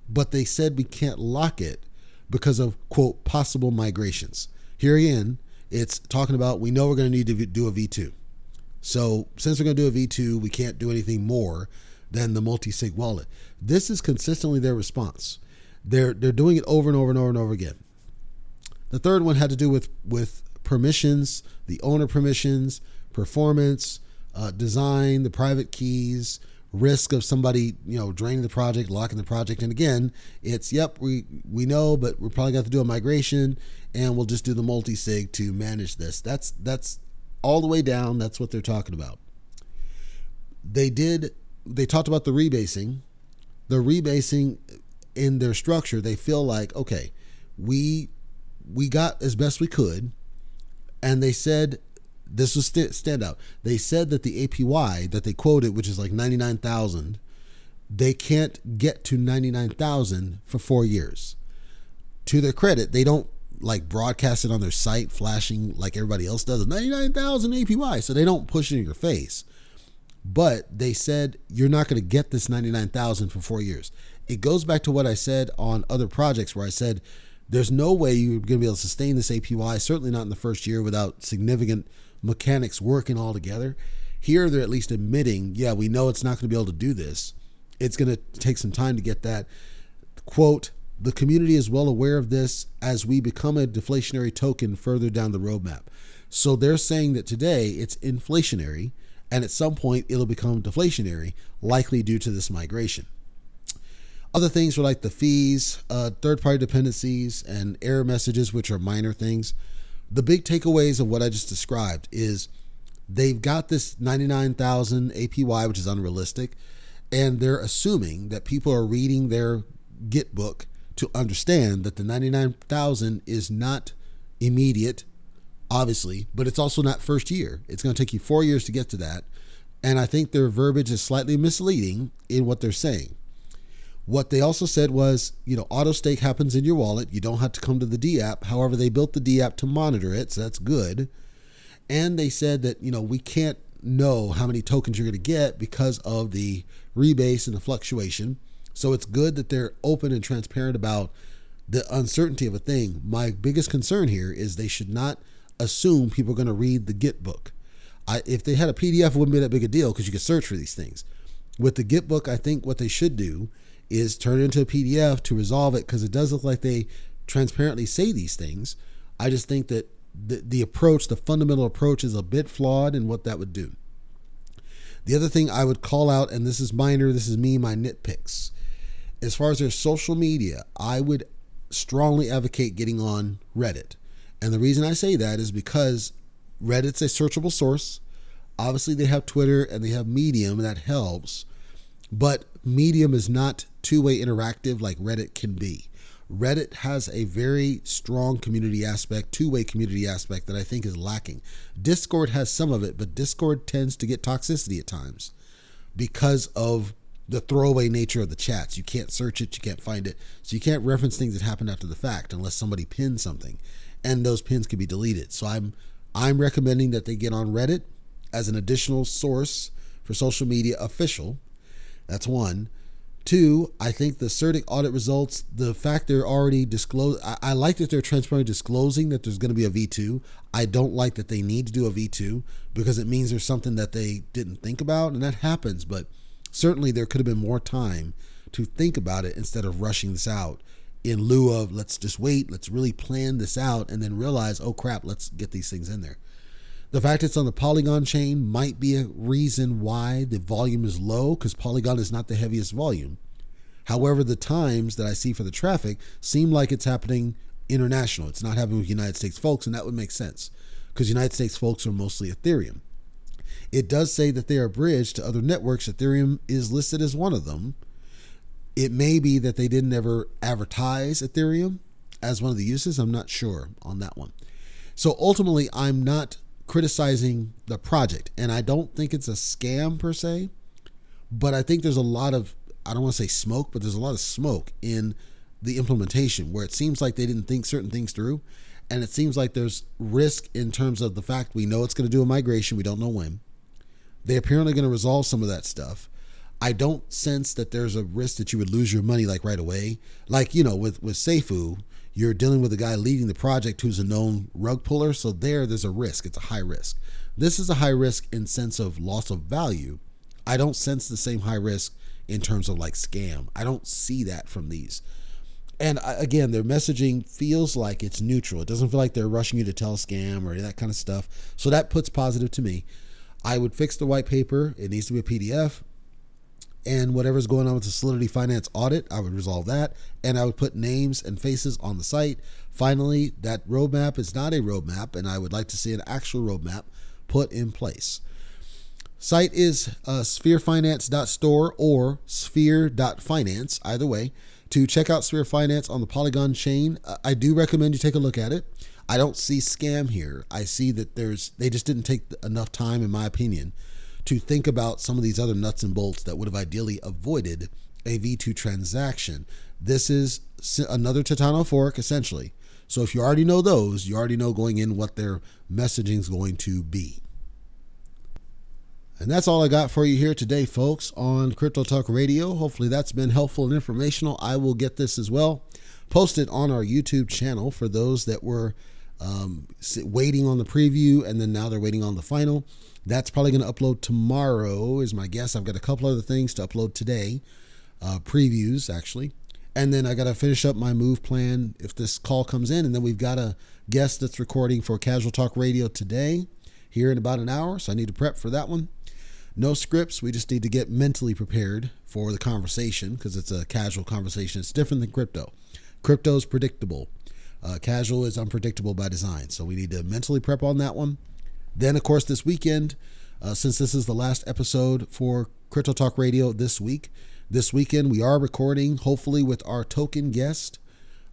But they said we can't lock it because of, quote, possible migrations. Here again, it's talking about we know we're going to need to do a V2. So since we're going to do a V2, we can't do anything more than the multi-sig wallet. This is consistently their response. They're they're doing it over and over and over and over again. The third one had to do with with permissions, the owner permissions, performance, uh, design, the private keys, risk of somebody you know draining the project, locking the project. And again, it's yep we we know, but we're probably got to do a migration, and we'll just do the multi sig to manage this. That's that's all the way down. That's what they're talking about. They did. They talked about the rebasing. The rebasing in their structure, they feel like okay, we we got as best we could, and they said this was st- standout. They said that the APY that they quoted, which is like ninety nine thousand, they can't get to ninety nine thousand for four years. To their credit, they don't like broadcast it on their site, flashing like everybody else does. Ninety nine thousand APY, so they don't push it in your face. But they said you're not going to get this ninety nine thousand for four years. It goes back to what I said on other projects where I said there's no way you're going to be able to sustain this APY, certainly not in the first year, without significant mechanics working all together. Here, they're at least admitting, yeah, we know it's not going to be able to do this. It's going to take some time to get that. Quote, the community is well aware of this as we become a deflationary token further down the roadmap. So they're saying that today it's inflationary, and at some point it'll become deflationary, likely due to this migration. Other things were like the fees, uh, third party dependencies, and error messages, which are minor things. The big takeaways of what I just described is they've got this 99,000 APY, which is unrealistic, and they're assuming that people are reading their Git book to understand that the 99,000 is not immediate, obviously, but it's also not first year. It's going to take you four years to get to that. And I think their verbiage is slightly misleading in what they're saying. What they also said was, you know, auto stake happens in your wallet. You don't have to come to the D app. However, they built the D app to monitor it, so that's good. And they said that, you know, we can't know how many tokens you're going to get because of the rebase and the fluctuation. So it's good that they're open and transparent about the uncertainty of a thing. My biggest concern here is they should not assume people are going to read the Git book. I, if they had a PDF, it wouldn't be that big a deal because you could search for these things. With the Git book, I think what they should do is turn it into a PDF to resolve it because it does look like they transparently say these things. I just think that the, the approach, the fundamental approach, is a bit flawed in what that would do. The other thing I would call out, and this is minor, this is me, my nitpicks. As far as their social media, I would strongly advocate getting on Reddit. And the reason I say that is because Reddit's a searchable source. Obviously, they have Twitter and they have Medium, and that helps. But Medium is not two way interactive like Reddit can be. Reddit has a very strong community aspect, two way community aspect that I think is lacking. Discord has some of it, but Discord tends to get toxicity at times because of the throwaway nature of the chats. You can't search it, you can't find it. So you can't reference things that happened after the fact unless somebody pins something. And those pins can be deleted. So I'm I'm recommending that they get on Reddit as an additional source for social media official. That's one. Two, I think the CertiK audit results, the fact they're already disclosed, I, I, like that they're transparently disclosing that there's going to be a V2. I don't like that they need to do a V2 because it means there's something that they didn't think about, and that happens. But certainly there could have been more time to think about it instead of rushing this out in lieu of let's just wait, let's really plan this out, and then realize, oh crap, let's get these things in there. The fact it's on the Polygon chain might be a reason why the volume is low because Polygon is not the heaviest volume. However, the times that I see for the traffic seem like it's happening international. It's not happening with United States folks, and that would make sense because United States folks are mostly Ethereum. It does say that they are bridged to other networks. Ethereum is listed as one of them. It may be that they didn't ever advertise Ethereum as one of the uses. I'm not sure on that one. So ultimately, I'm not criticizing the project, and I don't think it's a scam per se, but I think there's a lot of I don't want to say smoke, but there's a lot of smoke in the implementation where it seems like they didn't think certain things through. And it seems like there's risk in terms of the fact we know it's going to do a migration. We don't know when. They're apparently going to resolve some of that stuff. I don't sense that there's a risk that you would lose your money like right away. Like, you know, with, with Seifu, you're dealing with a guy leading the project who's a known rug puller. So there, there's a risk. It's a high risk. This is a high risk in sense of loss of value. I don't sense the same high risk in terms of like scam. I don't see that from these. And uh, again, their messaging feels like it's neutral. It doesn't feel like they're rushing you to tell scam or that kind of stuff. So that puts positive to me. I would fix the white paper. It needs to be a PDF. And whatever's going on with the Solidity Finance audit, I would resolve that. And I would put names and faces on the site. Finally, that roadmap is not a roadmap, and I would like to see an actual roadmap put in place. Site is uh, spherefinance.store or sphere.finance, either way. To check out Sphere Finance on the Polygon chain, I do recommend you take a look at it. I don't see scam here. I see that there's they just didn't take enough time, in my opinion, to think about some of these other nuts and bolts that would have ideally avoided a V2 transaction. This is another Titano fork, essentially. So if you already know those, you already know going in what their messaging is going to be. And that's all I got for you here today, folks, on Crypto Talk Radio. Hopefully that's been helpful and informational. I will get this as well posted on our YouTube channel for those that were um, waiting on the preview and then now they're waiting on the final. That's probably going to upload tomorrow, is my guess. I've got a couple other things to upload today, uh, previews actually. And then I got to finish up my move plan if this call comes in. And then we've got a guest that's recording for Casual Talk Radio today, here in about an hour. So I need to prep for that one. No scripts. We just need to get mentally prepared for the conversation because it's a casual conversation. It's different than crypto. Crypto is predictable. Uh, casual is unpredictable by design. So we need to mentally prep on that one. Then, of course, this weekend, uh, since this is the last episode for Crypto Talk Radio this week, this weekend we are recording, hopefully, with our token guest,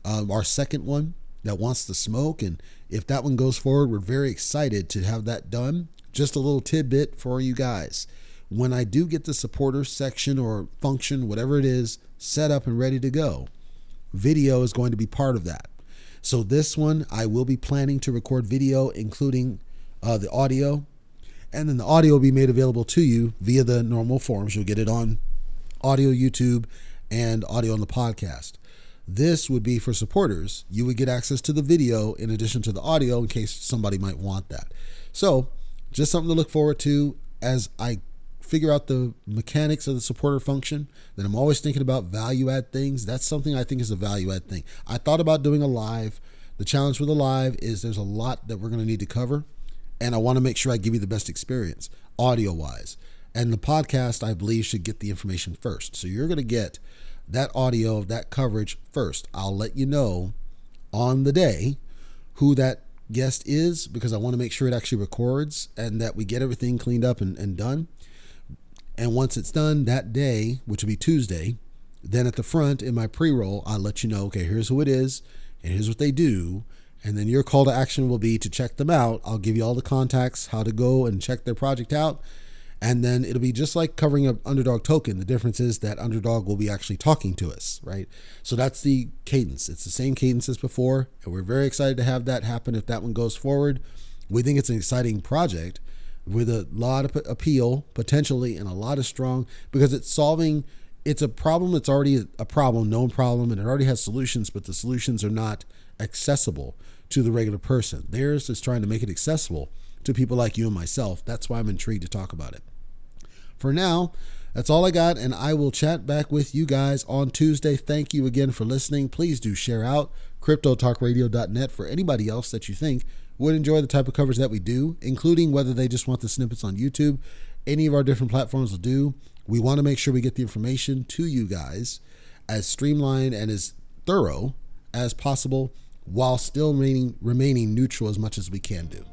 um, our second one that wants to smoke. And if that one goes forward, we're very excited to have that done just a little tidbit for you guys. When I do get the supporters section or function, whatever it is, set up and ready to go, video is going to be part of that. So, this one, I will be planning to record video, including uh, the audio, and then the audio will be made available to you via the normal forms. You'll get it on audio, YouTube, and audio on the podcast. This would be for supporters. You would get access to the video in addition to the audio in case somebody might want that. So, just something to look forward to as I figure out the mechanics of the supporter function. Then I'm always thinking about value add things. That's something I think is a value add thing. I thought about doing a live. The challenge with a live is there's a lot that we're going to need to cover, and I want to make sure I give you the best experience audio wise. And the podcast, I believe, should get the information first. So you're going to get that audio, of that coverage first. I'll let you know on the day who that guest is because I want to make sure it actually records and that we get everything cleaned up and, and done. And once it's done that day, which will be Tuesday, then at the front in my pre roll, I'll let you know okay, here's who it is and here's what they do. And then your call to action will be to check them out. I'll give you all the contacts, how to go and check their project out. And then it'll be just like covering an underdog token. The difference is that underdog will be actually talking to us, right? So that's the cadence. It's the same cadence as before. And we're very excited to have that happen if that one goes forward. We think it's an exciting project with a lot of appeal potentially and a lot of strong because it's solving it's a problem that's already a problem known problem and it already has solutions but the solutions are not accessible to the regular person theirs is trying to make it accessible to people like you and myself that's why i'm intrigued to talk about it for now, that's all I got, and I will chat back with you guys on Tuesday. Thank you again for listening. Please do share out cryptotalkradio.net for anybody else that you think would enjoy the type of coverage that we do, including whether they just want the snippets on YouTube. Any of our different platforms will do. We want to make sure we get the information to you guys as streamlined and as thorough as possible while still remaining, remaining neutral as much as we can do.